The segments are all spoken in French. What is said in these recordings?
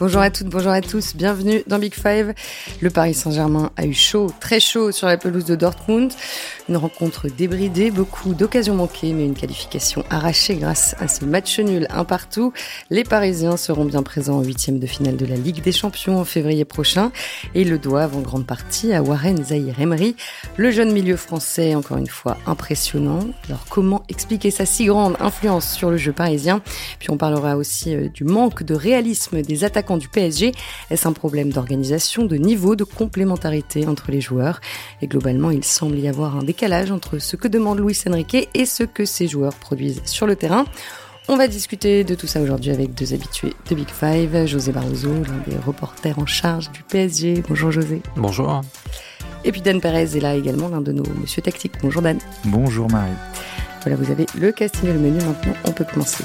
Bonjour à toutes, bonjour à tous, bienvenue dans Big Five. Le Paris Saint-Germain a eu chaud, très chaud sur la pelouse de Dortmund. Une rencontre débridée, beaucoup d'occasions manquées, mais une qualification arrachée grâce à ce match nul un partout. Les Parisiens seront bien présents en huitième de finale de la Ligue des Champions en février prochain et le doivent en grande partie à Warren Zahir Emery. Le jeune milieu français, encore une fois, impressionnant. Alors comment expliquer sa si grande influence sur le jeu parisien? Puis on parlera aussi euh, du manque de réalisme des attaquants du PSG. Est-ce un problème d'organisation, de niveau, de complémentarité entre les joueurs? Et globalement, il semble y avoir un décalage entre ce que demande Luis Enrique et ce que ses joueurs produisent sur le terrain. On va discuter de tout ça aujourd'hui avec deux habitués de Big Five, José Barroso, l'un des reporters en charge du PSG. Bonjour José. Bonjour. Et puis Dan Perez est là également, l'un de nos monsieur tactiques. Bonjour Dan. Bonjour Marie. Voilà, vous avez le casting et le menu. Maintenant, on peut commencer.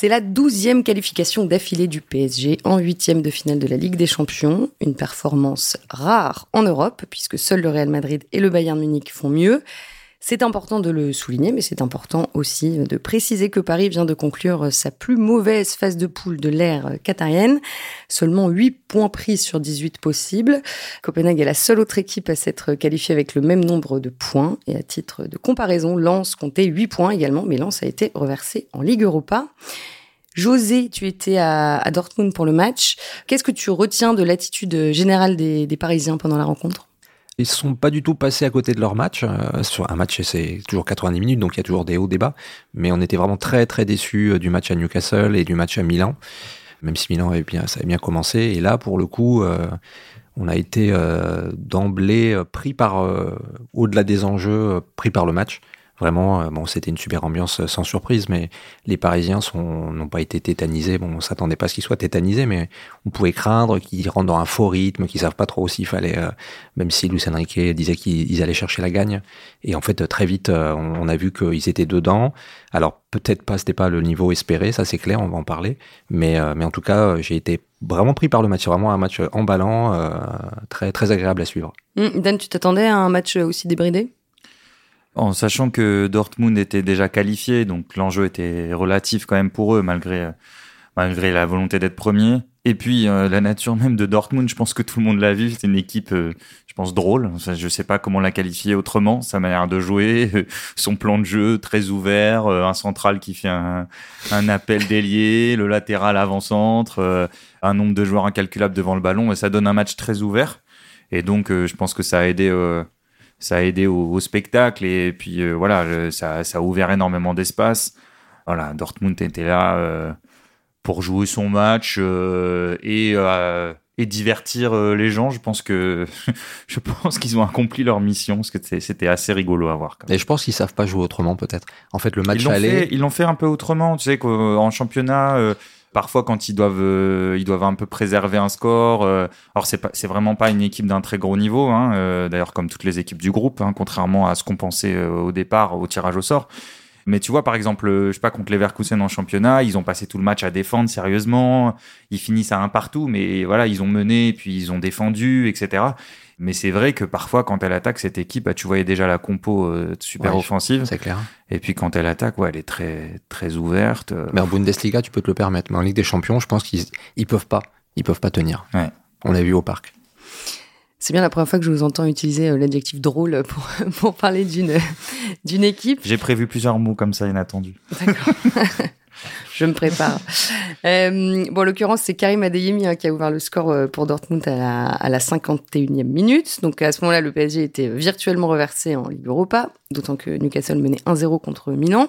C'est la douzième qualification d'affilée du PSG en huitième de finale de la Ligue des Champions. Une performance rare en Europe, puisque seuls le Real Madrid et le Bayern Munich font mieux. C'est important de le souligner, mais c'est important aussi de préciser que Paris vient de conclure sa plus mauvaise phase de poule de l'ère qatarienne. Seulement 8 points pris sur 18 possibles. Copenhague est la seule autre équipe à s'être qualifiée avec le même nombre de points. Et à titre de comparaison, Lens comptait 8 points également, mais Lens a été reversé en Ligue Europa. José, tu étais à, Dortmund pour le match. Qu'est-ce que tu retiens de l'attitude générale des Parisiens pendant la rencontre? Ils sont pas du tout passés à côté de leur match. Euh, un match, c'est toujours 90 minutes, donc il y a toujours des hauts débats. Mais on était vraiment très très déçus euh, du match à Newcastle et du match à Milan, même si Milan avait bien, ça avait bien commencé. Et là, pour le coup, euh, on a été d'emblée pris par, au-delà des enjeux, pris par le match. Vraiment, euh, bon, c'était une super ambiance euh, sans surprise, mais les Parisiens n'ont pas été tétanisés. Bon, on s'attendait pas à ce qu'ils soient tétanisés, mais on pouvait craindre qu'ils rentrent dans un faux rythme, qu'ils savent pas trop s'il fallait, euh, même si Luis Enrique disait qu'ils allaient chercher la gagne. Et en fait, très vite, on, a vu qu'ils étaient dedans. Alors, peut-être pas, c'était pas le niveau espéré, ça c'est clair, on va en parler. Mais, mais en tout cas, j'ai été vraiment pris par le match. Vraiment un match emballant, très, très agréable à suivre. Hum, Dan, tu t'attendais à un match aussi débridé? En sachant que Dortmund était déjà qualifié, donc l'enjeu était relatif quand même pour eux, malgré, malgré la volonté d'être premier. Et puis euh, la nature même de Dortmund, je pense que tout le monde l'a vu, c'est une équipe, euh, je pense, drôle. Je ne sais pas comment la qualifier autrement, sa manière de jouer, son plan de jeu très ouvert, euh, un central qui fait un, appel délié, le latéral avant-centre, un nombre de joueurs incalculable devant le ballon, ça donne un match très ouvert. Et donc je pense que ça a aidé ça a aidé au, spectacle et puis euh, voilà, ça, ça, a ouvert énormément d'espace. Voilà, Dortmund était là euh, pour jouer son match euh, et, et divertir les gens. Je pense que je pense qu'ils ont accompli leur mission parce que c'était assez rigolo à voir. Et je pense qu'ils savent pas jouer autrement peut-être. En fait, le match ils ils l'ont fait un peu autrement. Tu sais qu'en championnat Parfois, quand ils doivent, euh, ils doivent un peu préserver un score. Euh, alors, c'est pas, vraiment pas une équipe d'un très gros niveau. Hein, euh, D'ailleurs, comme toutes les équipes du groupe, hein, contrairement à ce qu'on pensait au départ au tirage au sort. Mais tu vois, par exemple, je sais pas, contre les Verkusen en championnat, ils ont passé tout le match à défendre sérieusement. Ils finissent à un partout, mais voilà, ils ont mené, puis ils ont défendu, etc. Mais c'est vrai que parfois, quand elle attaque cette équipe, bah, tu voyais déjà la compo euh, super offensive. C'est clair. Et puis quand elle attaque, ouais, elle est très, très ouverte. Euh. Mais en Bundesliga, tu peux te le permettre. Mais en Ligue des Champions, je pense qu'ils ils peuvent pas. Ils peuvent pas tenir. Ouais. On l'a vu au parc. C'est bien la première fois que je vous entends utiliser euh, l'adjectif drôle pour, pour parler d'une, d'une équipe. J'ai prévu plusieurs mots comme ça inattendus. D'accord. je me prépare. Euh, bon, en l'occurrence, c'est Karim Adeyemi hein, qui a ouvert le score euh, pour Dortmund à la, à la 51e minute. Donc à ce moment-là, le PSG était virtuellement reversé en Ligue Europa, d'autant que Newcastle menait 1-0 contre Milan.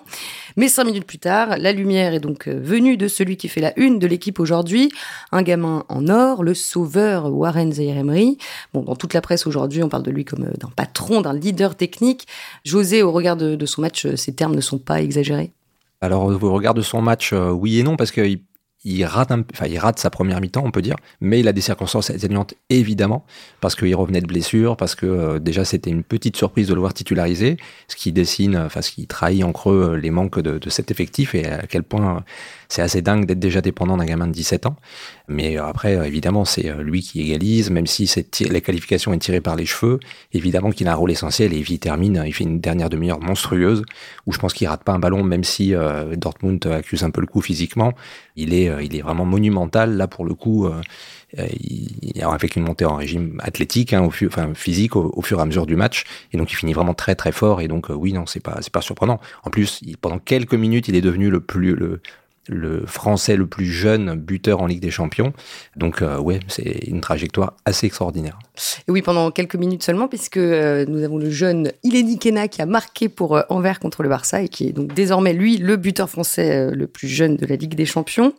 Mais cinq minutes plus tard, la lumière est donc euh, venue de celui qui fait la une de l'équipe aujourd'hui, un gamin en or, le sauveur Warren Zaïre-Emery. Bon, dans toute la presse aujourd'hui, on parle de lui comme d'un patron, d'un leader technique. José, au regard de, de son match, ces termes ne sont pas exagérés alors, au regard de son match, euh, oui et non, parce qu'il il rate, rate sa première mi-temps, on peut dire, mais il a des circonstances atténuantes, évidemment, parce qu'il revenait de blessure, parce que euh, déjà c'était une petite surprise de le voir titulariser, ce qui dessine, enfin, ce qui trahit en creux euh, les manques de, cet effectif et à quel point c'est assez dingue d'être déjà dépendant d'un gamin de 17 ans. Mais après, évidemment, c'est lui qui égalise, même si la qualification est tirée par les cheveux. Évidemment qu'il a un rôle essentiel et il termine, il fait une dernière demi-heure monstrueuse où je pense qu'il rate pas un ballon, même si Dortmund accuse un peu le coup physiquement. Il est, il est vraiment monumental là pour le coup. Euh, il, avec une montée en régime athlétique, hein, au, enfin physique, au, fur et à mesure du match, et donc il finit vraiment très très fort. Et donc euh, oui, non, c'est pas c'est pas surprenant. En plus, pendant quelques minutes, il est devenu le plus le le français le plus jeune buteur en Ligue des Champions. Donc euh, ouais, c'est une trajectoire assez extraordinaire. Et oui, pendant quelques minutes seulement, puisque nous avons le jeune Ileni Kena qui a marqué pour Anvers contre le Barça et qui est donc désormais lui le buteur français le plus jeune de la Ligue des Champions.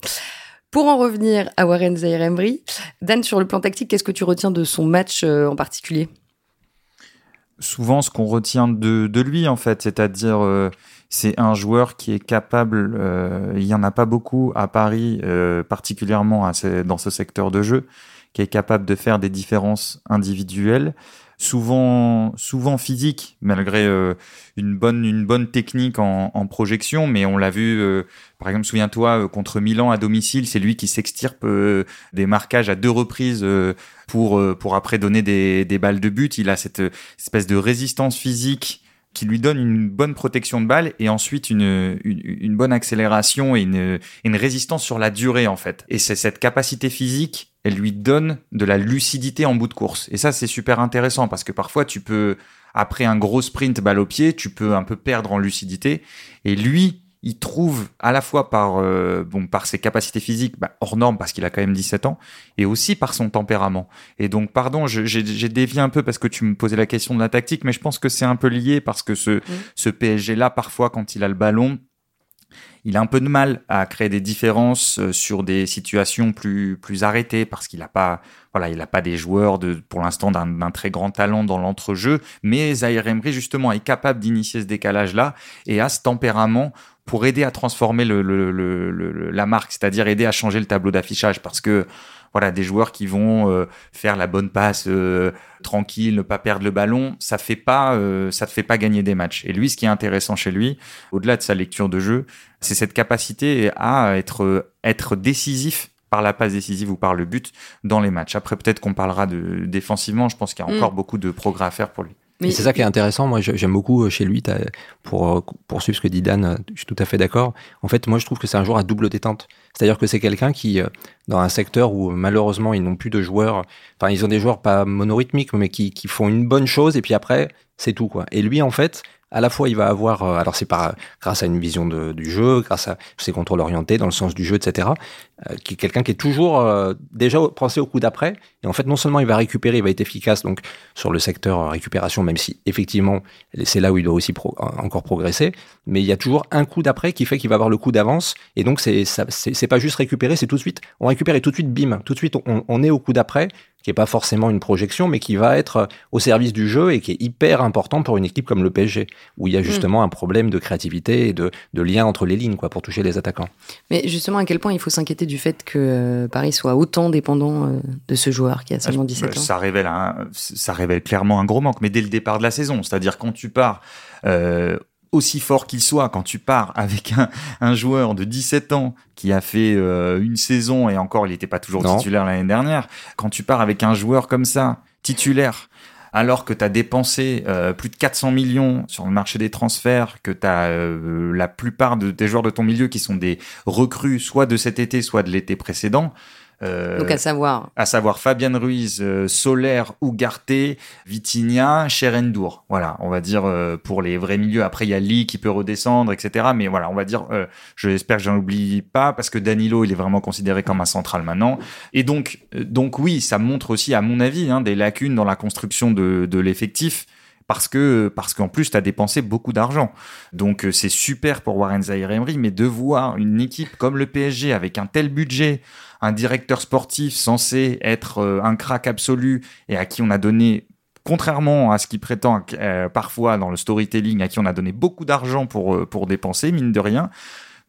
Pour en revenir à Warren Zaire-Emery, Dan, sur le plan tactique, qu'est-ce que tu retiens de son match euh, en particulier? Souvent, ce qu'on retient de, lui, en fait, c'est-à-dire, euh, c'est un joueur qui est capable, euh, il n'y en a pas beaucoup à Paris, particulièrement dans ce secteur de jeu, qui est capable de faire des différences individuelles souvent souvent physique malgré euh, une bonne une bonne technique en, en projection. Mais on l'a vu euh, par exemple souviens-toi euh, contre Milan à domicile c'est lui qui s'extirpe des marquages à deux reprises pour pour après donner des, des balles de but. Il a cette espèce de résistance physique qui lui donne une bonne protection de balle et ensuite une, une, une bonne accélération et une, une résistance sur la durée en fait. Et c'est cette capacité physique elle lui donne de la lucidité en bout de course. Et ça, c'est super intéressant parce que parfois, tu peux, après un gros sprint balle au pied, tu peux un peu perdre en lucidité. Et lui, il trouve à la fois par, euh, bon, par ses capacités physiques bah, hors normes parce qu'il a quand même 17 ans et aussi par son tempérament. Et donc, pardon, j'ai dévié un peu parce que tu me posais la question de la tactique, mais je pense que c'est un peu lié parce que ce, mmh. ce PSG-là, parfois, quand il a le ballon, il a un peu de mal à créer des différences euh, sur des situations plus plus arrêtées parce qu'il n'a pas voilà il a pas des joueurs de pour l'instant d'un très grand talent dans l'entrejeu mais Zaire Emery justement est capable d'initier ce décalage là et a ce tempérament pour aider à transformer le, le, la marque c'est-à-dire aider à changer le tableau d'affichage parce que voilà des joueurs qui vont euh, faire la bonne passe euh, tranquille, ne pas perdre le ballon, ça fait pas euh, ça te fait pas gagner des matchs. Et lui, ce qui est intéressant chez lui, au-delà de sa lecture de jeu, c'est cette capacité à être être décisif par la passe décisive ou par le but dans les matchs. Après, peut-être qu'on parlera de défensivement. Je pense qu'il y a encore mm. beaucoup de progrès à faire pour lui. C'est ça qui est intéressant. Moi, j'aime beaucoup chez lui, pour poursuivre ce que dit Dan, je suis tout à fait d'accord. En fait, moi, je trouve que c'est un joueur à double détente. C'est-à-dire que c'est quelqu'un qui, dans un secteur où malheureusement ils n'ont plus de joueurs, enfin ils ont des joueurs pas monorythmiques, mais qui, qui font une bonne chose et puis après c'est tout quoi. Et lui en fait, à la fois il va avoir, euh, alors c'est pas grâce à une vision de, du jeu, grâce à ses contrôles orientés dans le sens du jeu, etc. Euh, qui est quelqu'un qui est toujours euh, déjà pensé au coup d'après. Et en fait, non seulement il va récupérer, il va être efficace donc sur le secteur récupération, même si effectivement c'est là où il doit aussi encore progresser. Mais il y a toujours un coup d'après qui fait qu'il va avoir le coup d'avance. Et donc c'est c'est pas juste récupérer, c'est tout de suite on récupère et tout de suite bim, tout de suite on est au coup d'après qui est pas forcément une projection, mais qui va être au service du jeu et qui est hyper important pour une équipe comme le PSG, où il y a mm. justement un problème de créativité et de, de lien entre les lignes, quoi, pour toucher les attaquants. Mais justement, à quel point il faut s'inquiéter du fait que euh, Paris soit autant dépendant euh, de ce joueur qui a seulement 17 ans? Ça révèle, un, ça révèle clairement un gros manque, mais dès le départ de la saison, c'est-à-dire quand tu pars euh, aussi fort qu'il soit, quand tu pars avec un, un, joueur de 17 ans qui a fait euh, une saison et encore il n'était pas toujours titulaire l'année dernière, quand tu pars avec un joueur comme ça, titulaire, alors que tu as dépensé euh, plus de 400 millions sur le marché des transferts, que tu as euh, la plupart de tes joueurs de ton milieu qui sont des recrues soit de cet été, soit de l'été précédent, Donc à savoir À savoir Fabienne Ruiz, euh, Solaire, Ugarte, Vitinha, Cherendour. Voilà, on va dire euh, pour les vrais milieux. Après, il y a Lee qui peut redescendre, etc. Mais voilà, on va dire, j'espère que j'en oublie pas parce que Danilo, il est vraiment considéré comme un central maintenant. Et donc, donc oui, ça montre aussi, à mon avis, hein, des lacunes dans la construction de, de l'effectif parce que parce qu'en plus tu as dépensé beaucoup d'argent. Donc c'est super pour Warren Zaire Emery mais de voir une équipe comme le PSG avec un tel budget un directeur sportif censé être euh, un crack absolu et à qui on a donné contrairement à ce qu'il prétend euh, parfois dans le storytelling, à qui on a donné beaucoup d'argent pour, euh, pour dépenser, mine de rien,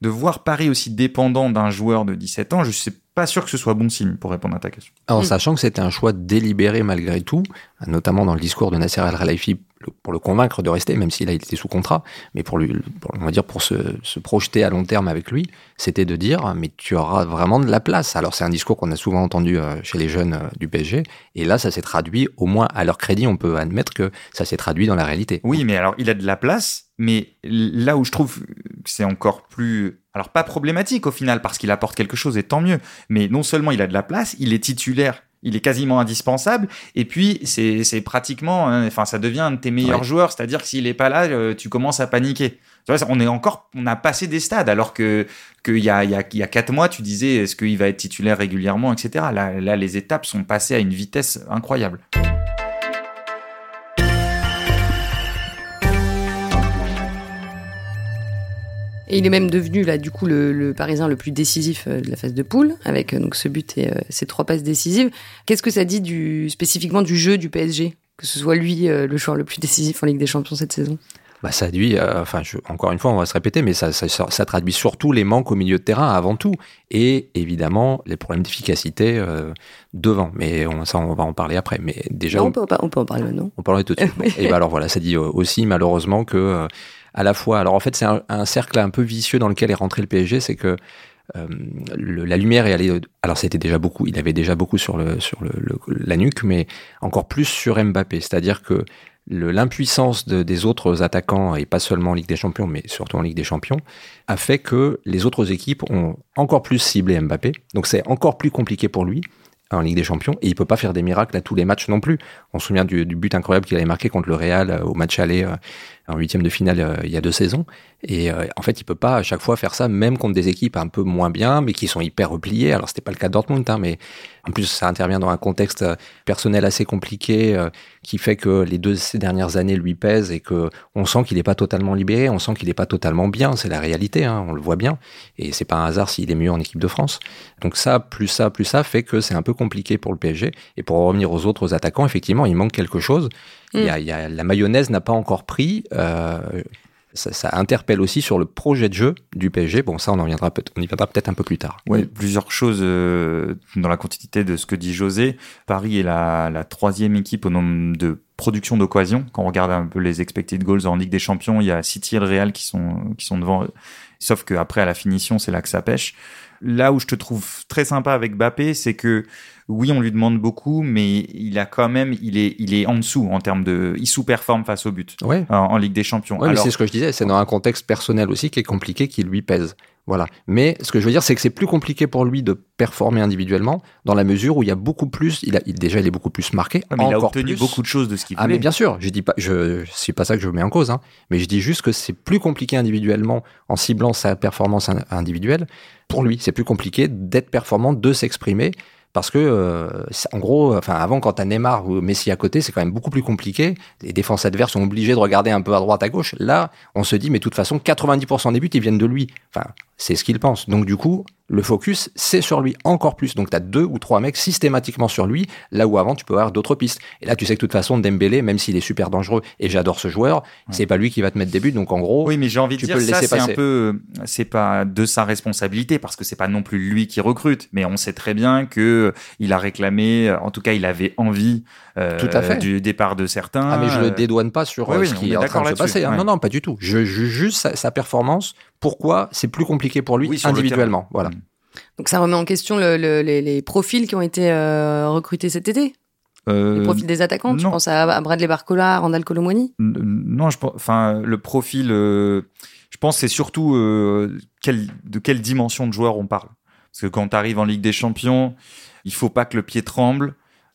de voir Paris aussi dépendant d'un joueur de 17 ans, je sais pas sûr que ce soit bon signe pour répondre à ta question. En Mm. sachant que c'était un choix délibéré malgré tout, notamment dans le discours de Nasser El Khelaifi pour le convaincre de rester, même s'il a été sous contrat, mais pour lui, pour- on va dire pour se, se projeter à long terme avec lui, c'était de dire mais tu auras vraiment de la place. Alors c'est un discours qu'on a souvent entendu euh, chez les jeunes euh, du PSG, et là ça s'est traduit, au moins à leur crédit, on peut admettre que ça s'est traduit dans la réalité. Oui, mais alors il a de la place, mais là où je trouve que c'est encore plus, alors pas problématique au final parce qu'il apporte quelque chose et tant mieux. Mais non seulement il a de la place, il est titulaire, il est quasiment indispensable, et puis c'est pratiquement, hein, enfin ça devient un de tes meilleurs Ouais. joueurs, c'est-à-dire que s'il est pas là, euh, tu commences à paniquer. Tu vois, on est encore, on a passé des stades, alors que qu'il y a il y a il y a quatre mois, tu disais est-ce qu'il va être titulaire régulièrement, etc. Là, là, les étapes sont passées à une vitesse incroyable. Et il est même devenu là du coup le, le Parisien le plus décisif euh, de la phase de poule avec euh, donc ce but et euh, ces trois passes décisives. Qu'est-ce que ça dit du spécifiquement du jeu du PSG que ce soit lui euh, le joueur le plus décisif en Ligue des Champions cette saison? Bah, ça traduit, euh, enfin, je- encore une fois, on va se répéter, mais ça, ça, ça traduit surtout les manques au milieu de terrain avant tout, et évidemment les problèmes d'efficacité euh, devant. Mais on, ça, on va en parler après. Mais déjà, Non, on peut, on peut en parler maintenant. on parlerait tout de suite. Et ben alors voilà, ça dit aussi malheureusement que à la fois, alors en fait c'est un, cercle un peu vicieux dans lequel est rentré le PSG, c'est que euh, le- la lumière est allée. Alors c'était déjà beaucoup, il avait déjà beaucoup sur le sur le, le- la nuque, mais encore plus sur Mbappé. C'est-à-dire que l'impuissance de- des autres attaquants et pas seulement en Ligue des Champions, mais surtout en Ligue des Champions, a fait que les autres équipes ont encore plus ciblé Mbappé. Donc c'est encore plus compliqué pour lui en Ligue des Champions et il peut pas faire des miracles à tous les matchs non plus. On se souvient du, du but incroyable qu'il avait marqué contre le Real euh, au match aller euh, en huitième de finale euh, il y a deux saisons. Et euh, en fait, il peut pas à chaque fois faire ça, même contre des équipes un peu moins bien, mais qui sont hyper repliées. Alors c'était pas le cas de Dortmund, hein, mais en plus ça intervient dans un contexte euh, personnel assez compliqué qui fait que les deux ces dernières années lui pèsent et que on sent qu'il est pas totalement libéré, on sent qu'il est pas totalement bien. C'est la réalité, hein, on le voit bien. Et c'est pas un hasard s'il est mieux en équipe de France. Donc ça, plus ça, plus ça fait que c'est un peu compliqué pour le PSG. Et pour revenir aux autres attaquants, effectivement, il manque quelque chose. Il y a, il y a- la mayonnaise n'a pas encore pris. euh, ça, ça interpelle aussi sur le projet de jeu du PSG. Bon, ça, on en viendra peut on y viendra peut-être un peu plus tard. Ouais, plusieurs choses euh, dans la continuité de ce que dit José. Paris est la, la troisième équipe au nombre de production d'occasions. Quand on regarde un peu les expected goals en Ligue des Champions, il y a City et le Real qui sont, qui sont devant. Sauf qu'après, à la finition, c'est là que ça pêche. Là où je te trouve très sympa avec Bappé, c'est que oui, on lui demande beaucoup, mais il a quand même, il est, il est en dessous en termes de, il sous-performe face au but Ouais. en, en Ligue des Champions. Ouais, Alors, c'est ce que je disais, c'est dans un contexte personnel aussi qui est compliqué, qui lui pèse. Voilà. Mais ce que je veux dire, c'est que c'est plus compliqué pour lui de performer individuellement, dans la mesure où il y a beaucoup plus, il a, il- déjà, il est beaucoup plus marqué. mais il a encore obtenu plus. beaucoup de choses de ce qu'il Ah voulait. mais bien sûr, je dis pas, je c'est pas ça que je mets en cause, hein, mais je dis juste que c'est plus compliqué individuellement en ciblant sa performance in- individuelle. Pour lui, c'est plus compliqué d'être performant, de s'exprimer, parce que euh, en gros, enfin avant quand t'as Neymar ou Messi à côté, c'est quand même beaucoup plus compliqué. Les défenses adverses sont obligées de regarder un peu à droite, à gauche. Là, on se dit, mais de toute façon, 90% des buts ils viennent de lui. Enfin, c'est ce qu'il pense. Donc du coup, le focus c'est sur lui encore plus. Donc t'as deux ou trois mecs systématiquement sur lui, là où avant tu peux avoir d'autres pistes. Et là, tu sais que de toute façon, Dembélé, même s'il est super dangereux et j'adore ce joueur, c'est pas lui qui va te mettre des buts. Donc en gros, Oui, mais j'ai envie de tu dire ça, laisser c'est un peu, c'est pas de sa responsabilité parce que c'est pas non plus lui qui recrute, mais on sait très bien que il a réclamé, en tout cas, il avait envie euh, Tout à fait. du départ de certains. Ah mais je euh, le dédouane pas sur oui, euh, oui, ce qui est est en train de se passer. hein. ouais. Non, non, pas du tout. Je juge juste sa, sa performance. Pourquoi c'est plus compliqué pour lui Oui, le individuellement. Voilà. Mm. Donc ça remet en question le- le- les, les profils qui ont été euh, recrutés cet été, Euh, les profils des attaquants. Tu non. penses à, à Bradley Barcola, Randall Colomwani? N- Non, je pense, enfin, le profil, euh, je pense, c'est surtout euh, quel- de quelle dimension de joueur on parle. Parce que quand tu arrives en Ligue des Champions, il faut pas que le pied tremble.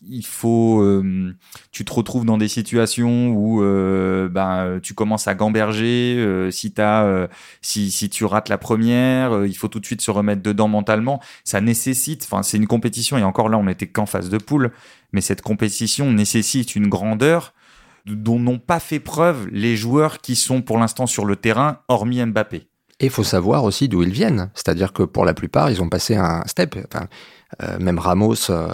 Il faut, euh, tu te retrouves dans des situations où euh, ben, tu commences à gamberger. euh, si, t'as, euh, si, si tu rates la première, euh, il faut tout de suite se remettre dedans mentalement. Ça nécessite, enfin, c'est une compétition. Et encore là, on n'était qu'en phase de poule, mais cette compétition nécessite une grandeur dont n'ont pas fait preuve les joueurs qui sont pour l'instant sur le terrain, hormis Mbappé. Et il faut savoir aussi d'où ils viennent. C'est-à-dire que pour la plupart, ils ont passé un step. Enfin, euh, même Ramos, euh,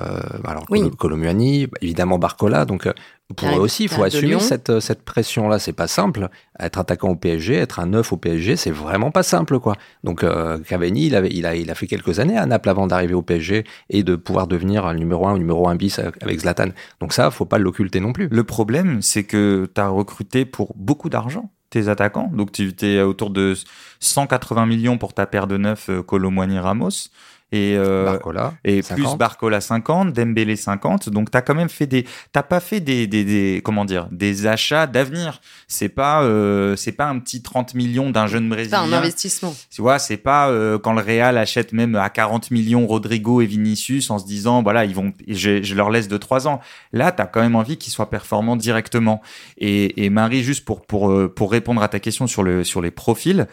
alors Oui. Colomuani, évidemment Barcola. Donc, euh, Pour eux aussi, il faut assumer cette, cette pression-là. C'est pas simple. Être attaquant au PSG, être un neuf au PSG, c'est vraiment pas simple, quoi. Donc, euh, Cavani, il, avait, il, a, il a fait quelques années à Naples avant d'arriver au PSG et de pouvoir devenir un numéro 1 ou numéro 1 bis avec Zlatan. Donc ça, faut pas l'occulter non plus. Le problème, c'est que tu as recruté pour beaucoup d'argent tes attaquants. Donc tu es autour de 180 millions pour ta paire de neuf euh, Colomboigny Ramos et euh, et plus Barcola 50, Dembélé 50. Donc tu as quand même fait des t'as pas fait des, des, des, comment dire des achats d'avenir. C'est pas euh, c'est pas un petit 30 millions d'un jeune brésilien. C'est un investissement. Tu vois, c'est pas euh, quand le Real achète même à 40 millions Rodrigo et Vinicius en se disant voilà, ils vont je, je leur laisse de 3 ans. Là, tu as quand même envie qu'ils soient performants directement. Et, et Marie juste pour pour euh, pour répondre à ta question sur le sur les profils,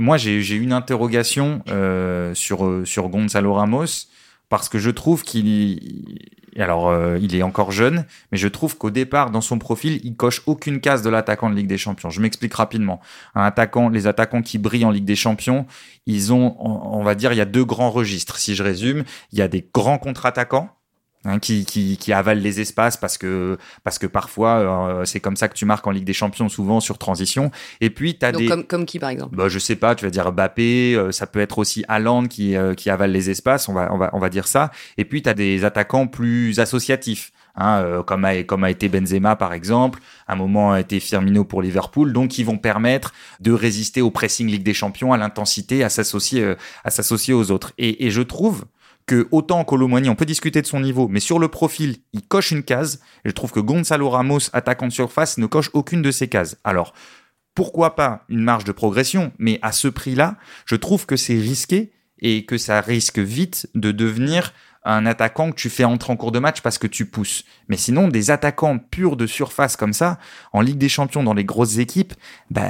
moi, j'ai une interrogation euh, sur, euh, sur Gonzalo Ramos parce que je trouve qu'il alors euh, il est encore jeune, mais je trouve qu'au départ dans son profil, il coche aucune case de l'attaquant de Ligue des Champions. Je m'explique rapidement. Un attaquant, les attaquants qui brillent en Ligue des Champions, ils ont, on va dire, il y a deux grands registres. Si je résume, il y a des grands contre-attaquants Hein, qui, qui, qui avale les espaces parce que parce que parfois euh, c'est comme ça que tu marques en Ligue des Champions souvent sur transition. Et puis tu as des comme, comme qui par exemple? Bah, je sais pas tu vas dire Mbappé euh, ça peut être aussi Haaland qui euh, qui avale les espaces on va on va on va dire ça. Et puis tu as des attaquants plus associatifs Hein, comme, a, comme a été Benzema par exemple, à un moment a été Firmino pour Liverpool, donc qui vont permettre de résister au pressing Ligue des Champions, à l'intensité, à s'associer à s'associer aux autres. Et, et je trouve que autant Colomani, on peut discuter de son niveau, mais sur le profil, il coche une case. Et je trouve que Gonzalo Ramos, attaquant de surface, ne coche aucune de ces cases. Alors, pourquoi pas une marge de progression, mais à ce prix-là, je trouve que c'est risqué et que ça risque vite de devenir un attaquant que tu fais entrer en cours de match parce que tu pousses. Mais sinon, des attaquants purs de surface comme ça, en Ligue des Champions, dans les grosses équipes, bah,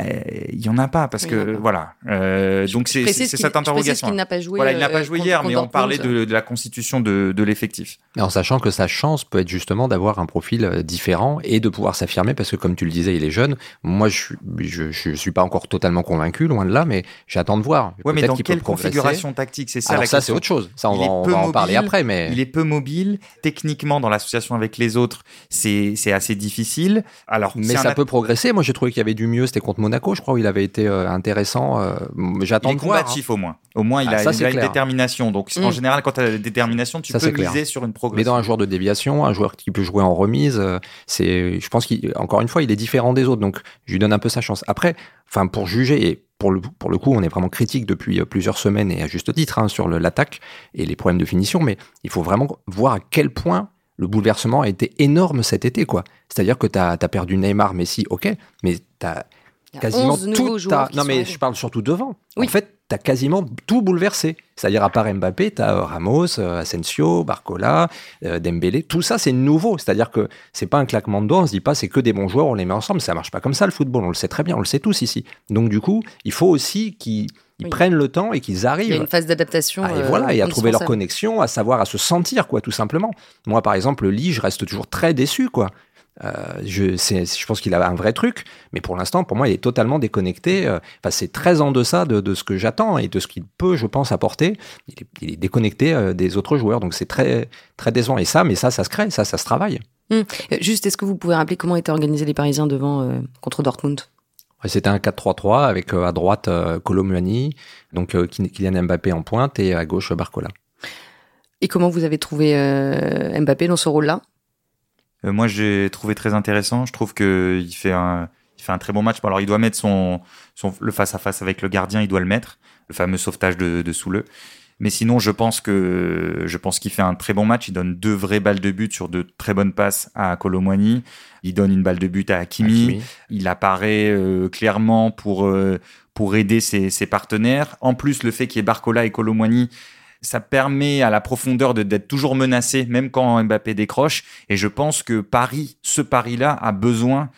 il y en a pas parce que, voilà. Euh, donc, c'est cette interrogation. Il n'a pas joué, voilà, il n'a pas euh, joué hier, mais on parlait de, de, la constitution de, de l'effectif. En sachant que sa chance peut être justement d'avoir un profil euh, différent et de pouvoir s'affirmer parce que, comme tu le disais, il est jeune. Moi, je, je, je suis pas encore totalement convaincu, loin de là, mais j'attends de voir. Ouais, mais dans quelle configuration tactique C'est ça Alors ça, c'est autre chose. Ça, on, va, on va en parler après. Il est peu mobile. Techniquement, dans l'association avec les autres, c'est assez difficile. Alors, mais ça peut progresser. Moi, j'ai trouvé qu'il y avait du mieux. C'était contre Monaco, je crois, où il avait été euh, intéressant. Euh, J'attends de voir. combatif hein. au moins. Au moins, il ah, a, une détermination. Donc, en mm. général, quand tu as la détermination, tu peux miser sur une progression. Mais dans un joueur de déviation, un joueur qui peut jouer en remise, euh, c'est, je pense qu'encore une fois, il est différent des autres. Donc, je lui donne un peu sa chance. Après, enfin, pour juger et pour le, pour le coup, on est vraiment critique depuis euh, plusieurs semaines et à juste titre hein, sur l'attaque et les problèmes de finition, mais il faut vraiment voir à quel point le bouleversement a été énorme cet été. quoi. C'est-à-dire que tu as, as, perdu Neymar, Messi, ok, mais tu as quasiment tout. Non mais je parle surtout devant. En fait, tu as quasiment tout bouleversé. C'est-à-dire à part Mbappé, tu as Ramos, euh, Asensio, Barcola, euh, Dembélé, tout ça c'est nouveau. C'est-à-dire que c'est pas un claquement de doigts, on se dit pas c'est que des bons joueurs, on les met ensemble, ça marche pas comme ça le football, on le sait très bien, on le sait tous ici. Donc du coup, il faut aussi qu'ils prennent le temps et qu'ils arrivent. Il y a une phase d'adaptation. Ah, et voilà, et à trouver leur connexion, à savoir, à se sentir, quoi, tout simplement. Moi, par exemple, le lit, je reste toujours très déçu, quoi. Euh, je, je pense qu'il a un vrai truc, mais pour l'instant, pour moi, il est totalement déconnecté. Euh, enfin, c'est très en deçà de, de ce que j'attends et de ce qu'il peut, je pense, apporter. Il est, il est déconnecté euh, des autres joueurs, donc c'est très, très décevant. Et ça, mais ça, ça se crée, ça, ça se travaille. Hum. Juste, est-ce que vous pouvez rappeler comment étaient organisés les Parisiens devant contre Dortmund? C'était un 4-3-3 avec à droite euh, donc Kylian Mbappé en pointe et à gauche Barcola. Et comment vous avez trouvé Mbappé dans ce rôle-là? Moi, j'ai trouvé très intéressant. Je trouve qu'il fait un, il fait un très bon match. Alors, il doit mettre son, son le face à face avec le gardien, il doit le mettre, le fameux sauvetage de, de. Mais sinon, je pense que je pense qu'il fait un très bon match. Il donne deux vraies balles de but sur de très bonnes passes à Colomwani. Il donne une balle de but à Hakimi. Il apparaît euh, clairement pour euh, pour aider ses, ses, partenaires. En plus, le fait qu'il y ait Barcola et Colomwani, ça permet à la profondeur d'être toujours menacé, même quand Mbappé décroche. Et je pense que Paris, ce Paris-là, a besoin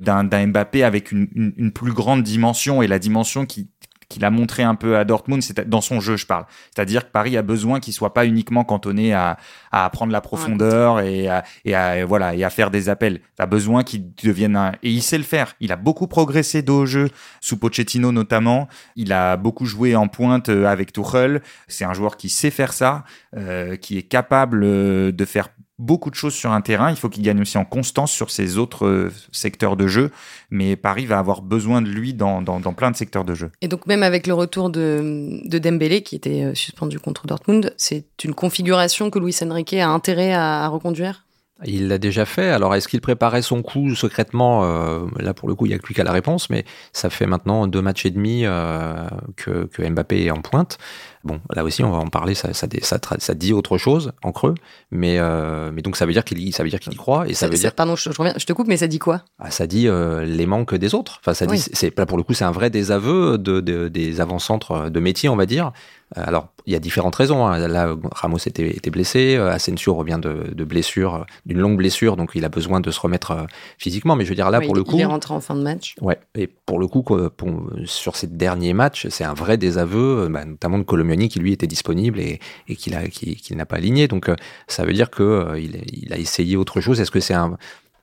d'un Mbappé avec une, une, plus grande dimension et la dimension qui, qu'il a montré un peu à Dortmund, c'est dans son jeu, je parle. C'est-à-dire que Paris a besoin qu'il soit pas uniquement cantonné à, à prendre la profondeur et à, et à, voilà et à faire des appels. Tu as besoin qu'il devienne un et il sait le faire. Il a beaucoup progressé de jeu sous Pochettino notamment. Il a beaucoup joué en pointe euh, avec Tuchel. C'est un joueur qui sait faire ça, euh, qui est capable euh, de faire beaucoup de choses sur un terrain. Il faut qu'il gagne aussi en constance sur ses autres euh, secteurs de jeu. Mais Paris va avoir besoin de lui dans, dans, plein de secteurs de jeu. Et donc même avec le retour de, de Dembélé, qui était euh, suspendu contre Dortmund, c'est une configuration que Luis Enrique a intérêt à reconduire? Il l'a déjà fait. Alors, est-ce qu'il préparait son coup secrètement euh, Là, pour le coup, il n'y a plus qu'à la réponse, mais ça fait maintenant deux matchs et demi euh, que, que, Mbappé est en pointe. Bon, là aussi, on va en parler, ça, ça, ça, ça dit autre chose en creux, mais, euh, mais donc ça veut dire qu'il y, ça veut dire qu'il y croit et ça, veut dire. Pardon, je, reviens, je te coupe, mais ça dit quoi? Ah, Ça dit euh, les manques des autres. Enfin, ça dit, c'est là pour le coup, c'est un vrai désaveu de, de des avant-centres de métier, on va dire. Alors, il y a différentes raisons. Hein. Là, Ramos était, était, blessé, Asensio revient de, de blessure, d'une longue blessure, donc il a besoin de se remettre euh, physiquement. Mais je veux dire là, pour le coup, il est rentré en fin de match. Ouais. Et pour le coup, pour, sur ces derniers matchs, c'est un vrai désaveu, bah, notamment de Qui lui était disponible et, et qu'il n'a pas aligné. Donc, euh, ça veut dire que euh, il, a essayé autre chose. Est-ce que c'est un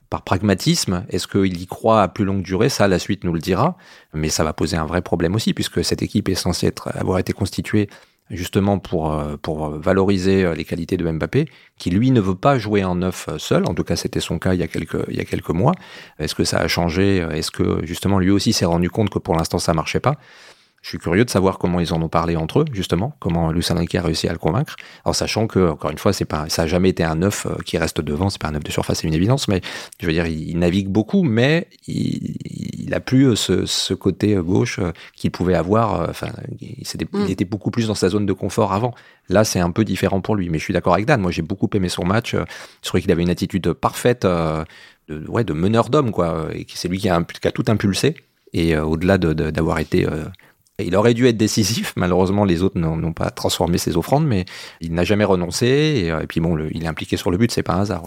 par pragmatisme, est-ce qu'il y croit à plus longue durée? Ça, la suite nous le dira. Mais ça va poser un vrai problème aussi, puisque cette équipe est censée être, avoir été constituée justement pour, euh, pour valoriser les qualités de Mbappé, qui lui ne veut pas jouer en neuf seul. En tout cas, c'était son cas il y a quelques, il y a quelques mois. Est-ce que ça a changé? Est-ce que justement lui aussi s'est rendu compte que pour l'instant ça marchait pas? Je suis curieux de savoir comment ils en ont parlé entre eux, justement, comment Luis Enrique a réussi à le convaincre. Alors, sachant que, encore une fois, c'est pas, ça a jamais été un neuf euh, qui reste devant, c'est pas un neuf de surface, c'est une évidence, mais je veux dire, il, navigue beaucoup, mais il, il a plus euh, ce, ce, côté euh, gauche qu'il pouvait avoir. Enfin, il, mm. il, était beaucoup plus dans sa zone de confort avant. Là, c'est un peu différent pour lui, mais je suis d'accord avec Dan. Moi, j'ai beaucoup aimé son match. Je trouvais qu'il avait une attitude parfaite de, ouais, de meneur d'homme, quoi, et c'est lui qui a, qui a, tout impulsé. Et au-delà d'avoir de, été il aurait dû être décisif. Malheureusement, les autres n'ont pas transformé ses offrandes, mais il n'a jamais renoncé. Et, euh, puis bon, il est impliqué sur le but, c'est pas un hasard.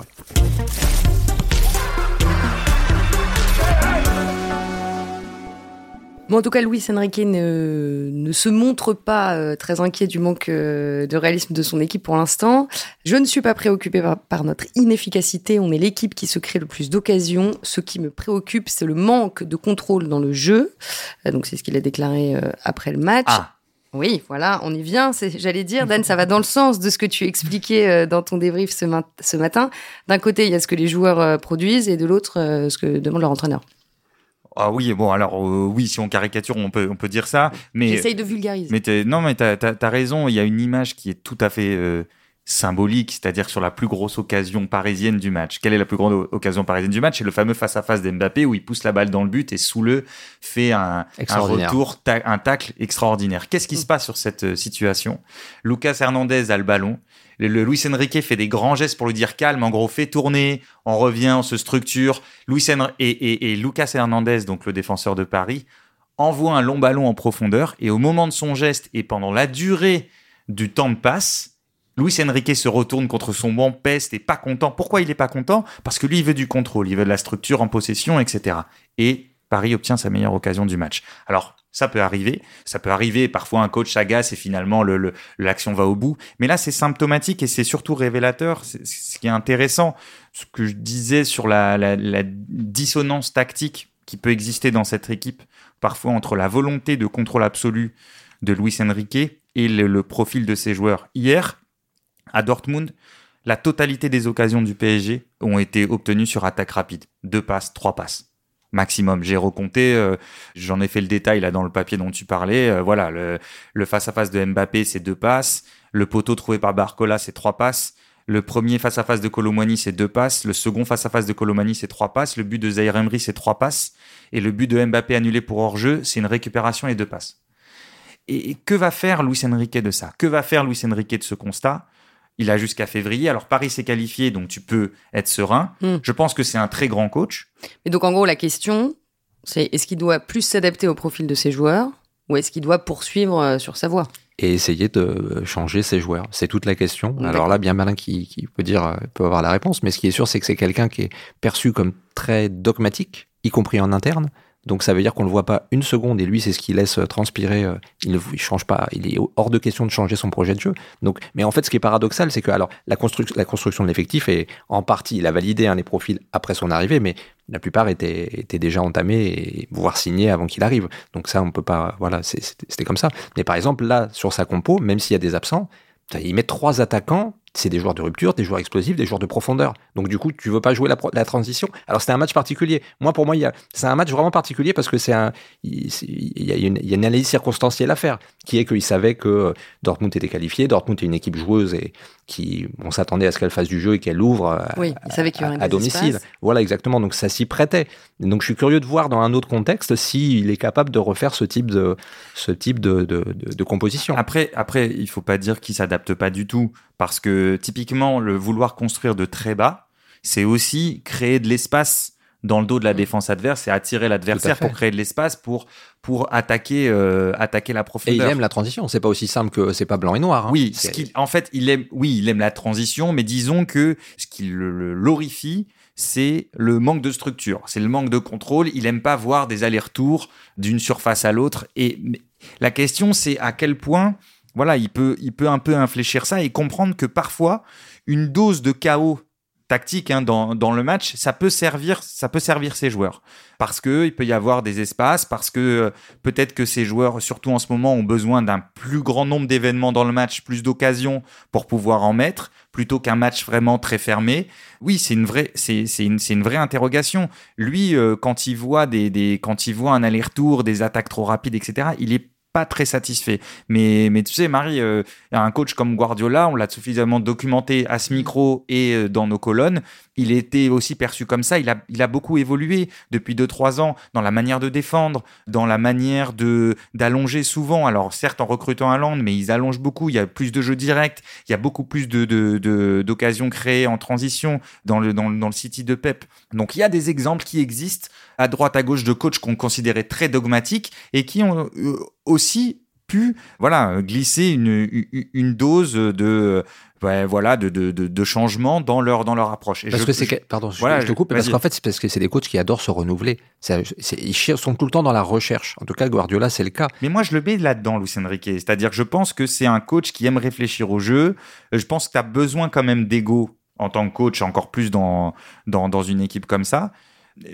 En tout cas, Luis Enrique ne, ne se montre pas euh, très inquiet du manque euh, de réalisme de son équipe pour l'instant. Je ne suis pas préoccupé par, notre inefficacité. On est l'équipe qui se crée le plus d'occasions. Ce qui me préoccupe, c'est le manque de contrôle dans le jeu. Euh, donc, c'est ce qu'il a déclaré après le match. Ah. Oui, voilà, on y vient. J'allais dire, Dan, ça va dans le sens de ce que tu expliquais dans ton débrief ce, ce matin. D'un côté, il y a ce que les joueurs produisent et de l'autre, ce que demande leur entraîneur. Ah oui, bon alors euh, oui, si on caricature, on peut on peut dire ça, mais j'essaye de vulgariser. Mais non, mais t'as as, raison. Il y a une image qui est tout à fait euh, symbolique, c'est-à-dire sur la plus grosse occasion parisienne du match. Quelle est la plus grande occasion parisienne du match? C'est le fameux face à face d'Mbappé où il pousse la balle dans le but et sous le fait un, un retour, un tacle extraordinaire. Qu'est-ce qui se passe sur cette euh, situation? Lucas Hernandez a le ballon. Le, Luis Enrique fait des grands gestes pour lui dire calme, en gros, fait tourner, on revient, on se structure. Luis et, et, Lucas Hernandez, donc le défenseur de Paris, envoie un long ballon en profondeur et au moment de son geste et pendant la durée du temps de passe, Luis Enrique se retourne contre son banc, peste et pas content. Pourquoi il est pas content? Parce que lui, il veut du contrôle, il veut de la structure en possession, etc. Et Paris obtient sa meilleure occasion du match. Alors, ça peut arriver. Ça peut arriver. Parfois, un coach s'agace et finalement, l'action va au bout. Mais là, c'est symptomatique et c'est surtout révélateur. Ce qui est intéressant, ce que je disais sur la, dissonance tactique qui peut exister dans cette équipe, parfois entre la volonté de contrôle absolu de Luis Enrique et le profil de ses joueurs. Hier, à Dortmund, la totalité des occasions du PSG ont été obtenues sur attaque rapide. Deux passes, trois passes maximum. J'ai recompté, euh, j'en ai fait le détail là dans le papier dont tu parlais. Euh, voilà, le face à face de Mbappé, c'est deux passes. Le poteau trouvé par Barcola, c'est trois passes. Le premier face à face de Colomani, c'est deux passes. Le second face à face de Colomani, c'est trois passes. Le but de Zaire Emery, c'est trois passes. Et le but de Mbappé annulé pour hors-jeu, c'est une récupération et deux passes. Et que va faire Luis Enrique de ça? Que va faire Luis Enrique de ce constat? Il a jusqu'à février. Alors Paris s'est qualifié, donc tu peux être serein. Hmm. Je pense que c'est un très grand coach. Mais donc en gros, la question, c'est est-ce qu'il doit plus s'adapter au profil de ses joueurs ou est-ce qu'il doit poursuivre euh, sur sa voie? Et essayer de changer ses joueurs. C'est toute la question. Alors là, bien malin qui, peut dire, euh, peut avoir la réponse, mais ce qui est sûr, c'est que c'est quelqu'un qui est perçu comme très dogmatique, y compris en interne, donc ça veut dire qu'on le voit pas une seconde et lui c'est ce qui laisse euh, transpirer. Euh, il ne change pas. Il est hors de question de changer son projet de jeu. Donc, mais en fait ce qui est paradoxal c'est que alors la, construction, la construction de l'effectif est en partie il a validé hein, les profils après son arrivée, mais la plupart étaient, étaient déjà entamés et voire signés avant qu'il arrive. Donc ça on peut pas. Voilà c'était comme ça. Mais par exemple là sur sa compo même s'il y a des absents il met trois attaquants c'est des joueurs de rupture, des joueurs explosifs, des joueurs de profondeur. Donc du coup, tu veux pas jouer la, la transition. Alors c'était un match particulier. Moi, pour moi, c'est un match vraiment particulier parce que c'est un, il, y a une, il y a une analyse circonstancielle à faire, qui est qu'il savait que Dortmund était qualifié. Dortmund est une équipe joueuse et qui, on s'attendait à ce qu'elle fasse du jeu et qu'elle ouvre à, oui, à, domicile. Voilà, exactement. Donc ça s'y prêtait. Donc je suis curieux de voir dans un autre contexte s'il est capable de refaire ce type de, ce type de, de, de, composition. Après, après, il faut pas dire qu'il s'adapte pas du tout parce que typiquement, le vouloir construire de très bas, c'est aussi créer de l'espace dans le dos de la mm. défense adverse et attirer l'adversaire pour créer de l'espace pour pour attaquer euh, attaquer la profondeur. Et il aime la transition. C'est pas aussi simple que c'est pas blanc et noir. Hein. Oui, ce en fait, il aime oui, il aime la transition, mais disons que ce qui l'horrifie, c'est le manque de structure, c'est le manque de contrôle. Il aime pas voir des allers-retours d'une surface à l'autre. Et la question, c'est à quel point, voilà, il peut, il peut un peu infléchir ça et comprendre que parfois une dose de chaos tactique hein, dans, dans, le match, ça peut servir, ça peut servir ses joueurs parce que il peut y avoir des espaces, parce que euh, peut-être que ces joueurs, surtout en ce moment, ont besoin d'un plus grand nombre d'événements dans le match, plus d'occasions pour pouvoir en mettre, plutôt qu'un match vraiment très fermé. Oui, c'est une vraie, c'est c'est une, une vraie interrogation. Lui, euh, quand il voit des, des quand il voit un aller-retour, des attaques trop rapides, etc., il est pas très satisfait. Mais, mais tu sais, Marie, euh, un coach comme Guardiola, on l'a suffisamment documenté à ce micro et euh, dans nos colonnes il était aussi perçu comme ça. Il a, il a beaucoup évolué depuis 2-3 ans dans la manière de défendre, dans la manière de d'allonger souvent. Alors certes en recrutant un land, mais ils allongent beaucoup. Il y a plus de jeux directs, il y a beaucoup plus de d'occasions de, créées en transition dans le, dans, dans le City de Pep. Donc il y a des exemples qui existent à droite à gauche de coachs qu'on considérait très dogmatiques et qui ont euh, aussi pu voilà glisser une, une dose de voilà de, de, de, changement dans leur dans leur approche. parce que c'est pardon, je, te coupe parce qu'en fait c'est parce que c'est des coachs qui adorent se renouveler. ils sont tout le temps dans la recherche. En tout cas, Guardiola c'est le cas. Mais moi je le mets là-dedans, Luis Enrique. C'est-à-dire que je pense que c'est un coach qui aime réfléchir au jeu. Je pense que tu as besoin quand même d'ego en tant que coach, encore plus dans dans, dans une équipe comme ça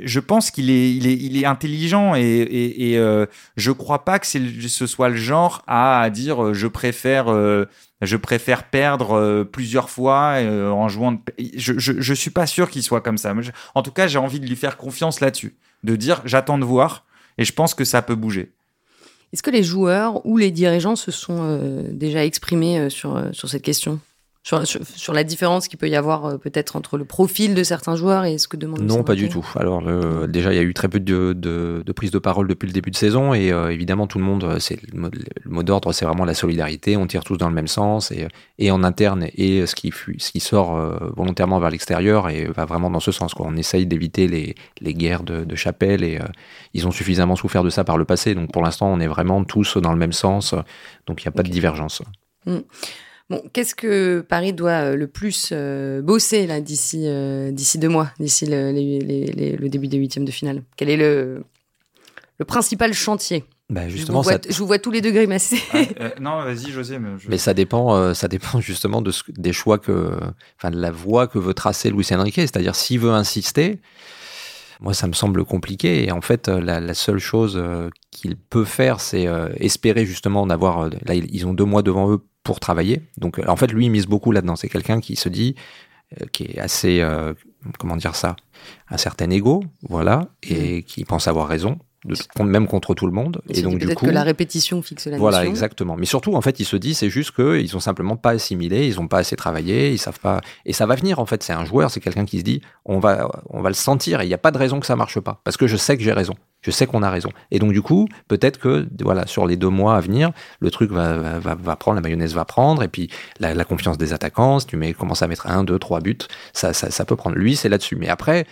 je pense qu'il est, intelligent et, et, et euh, je crois pas que ce soit le genre à, dire euh, je préfère, euh, je préfère perdre euh, plusieurs fois en jouant. Je, je, je, suis pas sûr qu'il soit comme ça. En tout cas, j'ai envie de lui faire confiance là-dessus, de dire j'attends de voir et je pense que ça peut bouger. Est-ce que les joueurs ou les dirigeants se sont déjà exprimés sur cette question? Sur, la différence qu'il peut y avoir euh, peut-être entre le profil de certains joueurs et ce que demande Non, pas du tout. Alors déjà, il y a eu très peu de, de, prise de parole depuis le début de saison et euh, évidemment tout le monde, euh, c'est le mot, d'ordre, c'est vraiment la solidarité. On tire tous dans le même sens et, et en interne et ce qui, ce qui sort volontairement vers l'extérieur et va vraiment dans ce sens. Quoi. On essaye d'éviter les, les, guerres de, de chapelle et ils ont suffisamment souffert de ça par le passé. Donc pour l'instant, on est vraiment tous dans le même sens. Donc il n'y a pas de divergence. Mm. Bon, qu'est-ce que Paris doit euh, le plus euh, bosser là d'ici euh, d'ici deux mois, d'ici le, début des huitièmes de finale? Quel est le, le principal chantier? Bah justement, je, vous vois, tous les deux grimacer. Ah, non, vas-y, José. Mais, ça dépend, ça dépend justement de des choix que, enfin, de la voie que veut tracer Luis Enrique. C'est-à-dire, s'il veut insister, moi, ça me semble compliqué. Et en fait, la, seule chose qu'il peut faire, c'est espérer justement d'avoir. Là, ils ont deux mois devant eux pour travailler. Donc, en fait, lui, il mise beaucoup là-dedans. C'est quelqu'un qui se dit, euh, qui est assez, euh, comment dire ça, un certain ego, voilà, et mm. qui pense avoir raison. De, même contre tout le monde. Et, donc du coup, que la répétition fixe la Voilà, exactement. Mais surtout, en fait, il se dit, c'est juste qu'ils ont simplement pas assimilé, ils ont pas assez travaillé, ils savent pas. Et ça va venir. En fait, c'est un joueur, c'est quelqu'un qui se dit, on va, on va le sentir. Et il n'y a pas de raison que ça marche pas, parce que je sais que j'ai raison. Je sais qu'on a raison. Et donc du coup, peut-être que voilà, sur les deux mois à venir, le truc va, va, va prendre, la mayonnaise va prendre, et puis la, la, confiance des attaquants, si tu mets, commences à mettre un, deux, trois buts, ça, ça, ça peut prendre. Lui, c'est là-dessus. Mais après,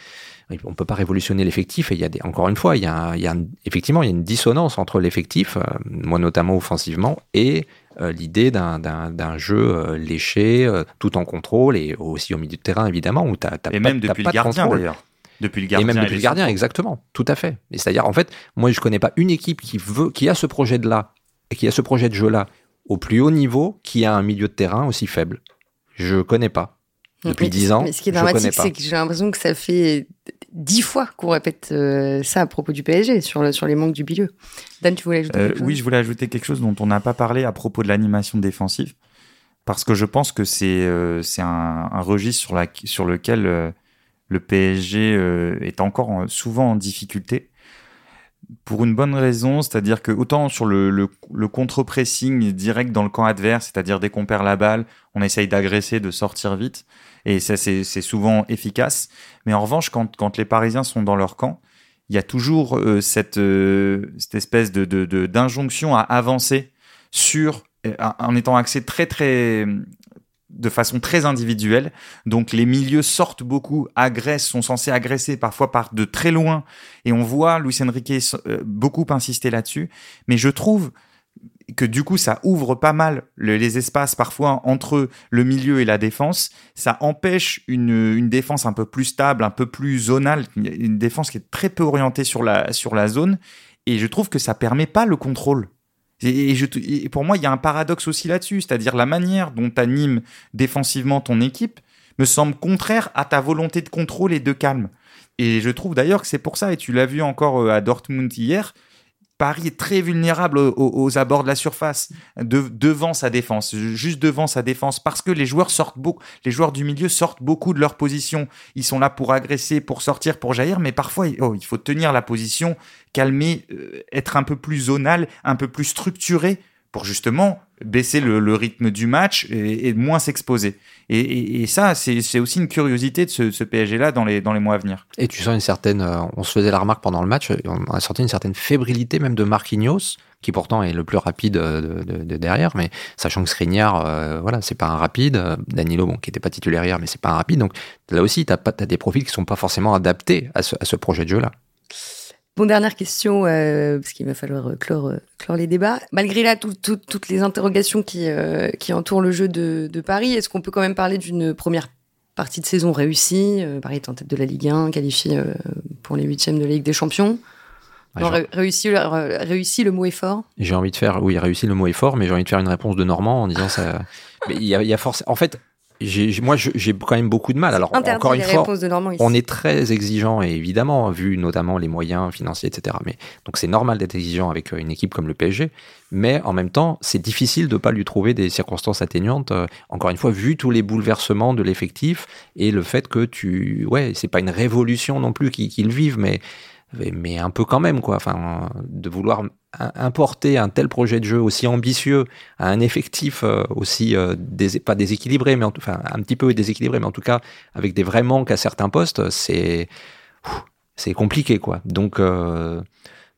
on peut pas révolutionner l'effectif. Et il y a des, encore une fois, il y a, il y a effectivement, il y a une dissonance entre l'effectif, euh, moi notamment offensivement, et euh, l'idée d'un jeu euh, léché, tout en contrôle, et aussi au milieu de terrain évidemment, où tu as, et même depuis le gardien d'ailleurs. Depuis le gardien. Et même depuis le gardien, exactement. Tout à fait. C'est-à-dire, en fait, moi, je connais pas une équipe qui veut, qui a ce projet de là, et qui a ce projet de jeu là, au plus haut niveau, qui a un milieu de terrain aussi faible. Je connais pas. Depuis dix ans. Mais ce qui est dramatique, c'est que j'ai l'impression que ça fait dix fois qu'on répète euh, ça à propos du PSG, sur, sur les manques du milieu. Dan, tu voulais ajouter euh, quelque chose? Oui, je voulais ajouter quelque chose dont on n'a pas parlé à propos de l'animation défensive. parce que je pense que c'est c'est un, un, registre sur, la, sur lequel le PSG est encore souvent en difficulté pour une bonne raison, c'est-à-dire que autant sur le, contre-pressing direct dans le camp adverse, c'est-à-dire dès qu'on perd la balle, on essaye d'agresser, de sortir vite, et ça c'est souvent efficace. Mais en revanche, quand, les Parisiens sont dans leur camp, il y a toujours euh, cette, euh, cette espèce d'injonction à avancer sur euh, en étant axé très très de façon très individuelle. Donc les milieux sortent beaucoup, agressent, sont censés agresser parfois par de très loin. Et on voit Luis Enrique euh, beaucoup insister là-dessus. Mais je trouve que du coup, ça ouvre pas mal les espaces parfois entre le milieu et la défense. Ça empêche une, défense un peu plus stable, un peu plus zonale, une défense qui est très peu orientée sur la, sur la zone. Et je trouve que ça permet pas le contrôle. Et, pour moi, il y a un paradoxe aussi là-dessus, c'est-à-dire la manière dont tu animes défensivement ton équipe me semble contraire à ta volonté de contrôle et de calme. Et je trouve d'ailleurs que c'est pour ça, et tu l'as vu encore euh, à Dortmund hier, Paris est très vulnérable aux, abords de la surface, devant sa défense, juste devant sa défense, parce que les joueurs sortent beaucoup, les joueurs du milieu sortent beaucoup de leur position. Ils sont là pour agresser, pour sortir, pour jaillir, mais parfois, oh, il faut tenir la position, calmer, euh, être un peu plus zonal, un peu plus structuré pour justement baisser le, rythme du match et, moins s'exposer. Et, ça, c'est aussi une curiosité de ce, PSG-là dans les, dans les mois à venir. Et tu sens une certaine, euh, on se faisait la remarque pendant le match, on a senti une certaine fébrilité même de Marquinhos, qui pourtant est le plus rapide de, derrière, mais sachant que Skriniar, euh, voilà, c'est pas un rapide. Danilo, bon, qui était pas titulaire hier, mais c'est pas un rapide. Donc là aussi, tu as, as, des profils qui sont pas forcément adaptés à ce, à ce projet de jeu-là. Bon, dernière question, euh, parce qu'il va falloir euh, clore, euh, clore les débats. Malgré là, toutes les interrogations qui, qui entourent le jeu de, de Paris, est-ce qu'on peut quand même parler d'une première partie de saison réussie Paris est en tête de la Ligue 1, qualifié pour les huitièmes de la Ligue des Champions. réussi, réussi, le mot est fort J'ai envie de faire, oui, réussi, le mot est fort, mais j'ai envie de faire une réponse de Normand en disant ça. il y a, il y a force. En fait, moi, j'ai quand même beaucoup de mal. Alors, encore une fois, on est très exigeant, et évidemment, vu notamment les moyens financiers, etc. Mais donc, c'est normal d'être exigeant avec euh, une équipe comme le PSG. Mais en même temps, c'est difficile de ne pas lui trouver des circonstances atténuantes. Euh, encore une fois, vu tous les bouleversements de l'effectif et le fait que tu, ouais, c'est pas une révolution non plus qu'ils vivent, mais mais un peu quand même, quoi. Enfin, de vouloir importer un tel projet de jeu aussi ambitieux à un effectif euh, aussi euh, pas déséquilibré, mais enfin un petit peu déséquilibré, mais en tout cas avec des vrais manques à certains postes, c'est c'est compliqué, quoi. Donc euh,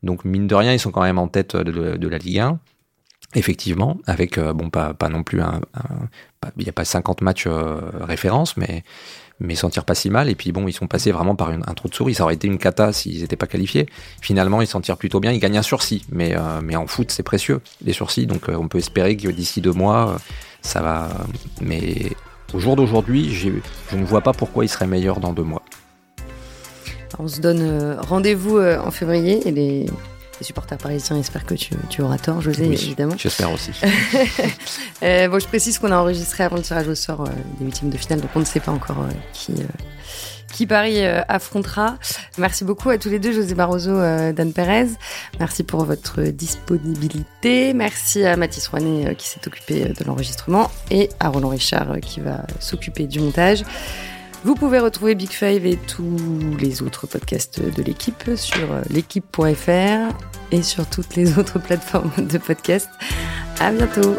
donc mine de rien, ils sont quand même en tête de, la Ligue 1. Effectivement, avec bon pas pas non plus un, il n'y a pas 50 matchs références, mais mais s'en tirent pas si mal. Et puis bon, ils sont passés vraiment par un trou de souris. Ça aurait été une cata s'ils n'étaient pas qualifiés. Finalement, ils s'en tirent plutôt bien. Ils gagnent un sursis, mais, euh, en foot, c'est précieux, les sursis. Donc euh, on peut espérer que d'ici deux mois, euh, ça va. Mais au jour d'aujourd'hui, je ne vois pas pourquoi il serait meilleur dans deux mois. On se donne rendez-vous en février et les les supporters parisiens espèrent que tu, tu auras tort, José, évidemment. J'espère aussi. euh, bon, je précise qu'on a enregistré avant le tirage au sort euh, des huitièmes de finale, donc on ne sait pas encore euh, qui, qui Paris affrontera. Merci beaucoup à tous les deux, José Barroso, Dan Perez. Merci pour votre disponibilité. Merci à Mathis Rouanet qui s'est occupé de l'enregistrement et à Roland Richard qui va s'occuper du montage. Vous pouvez retrouver Big Five et tous les autres podcasts de l'équipe sur l'équipe.fr et sur toutes les autres plateformes de podcast. À bientôt!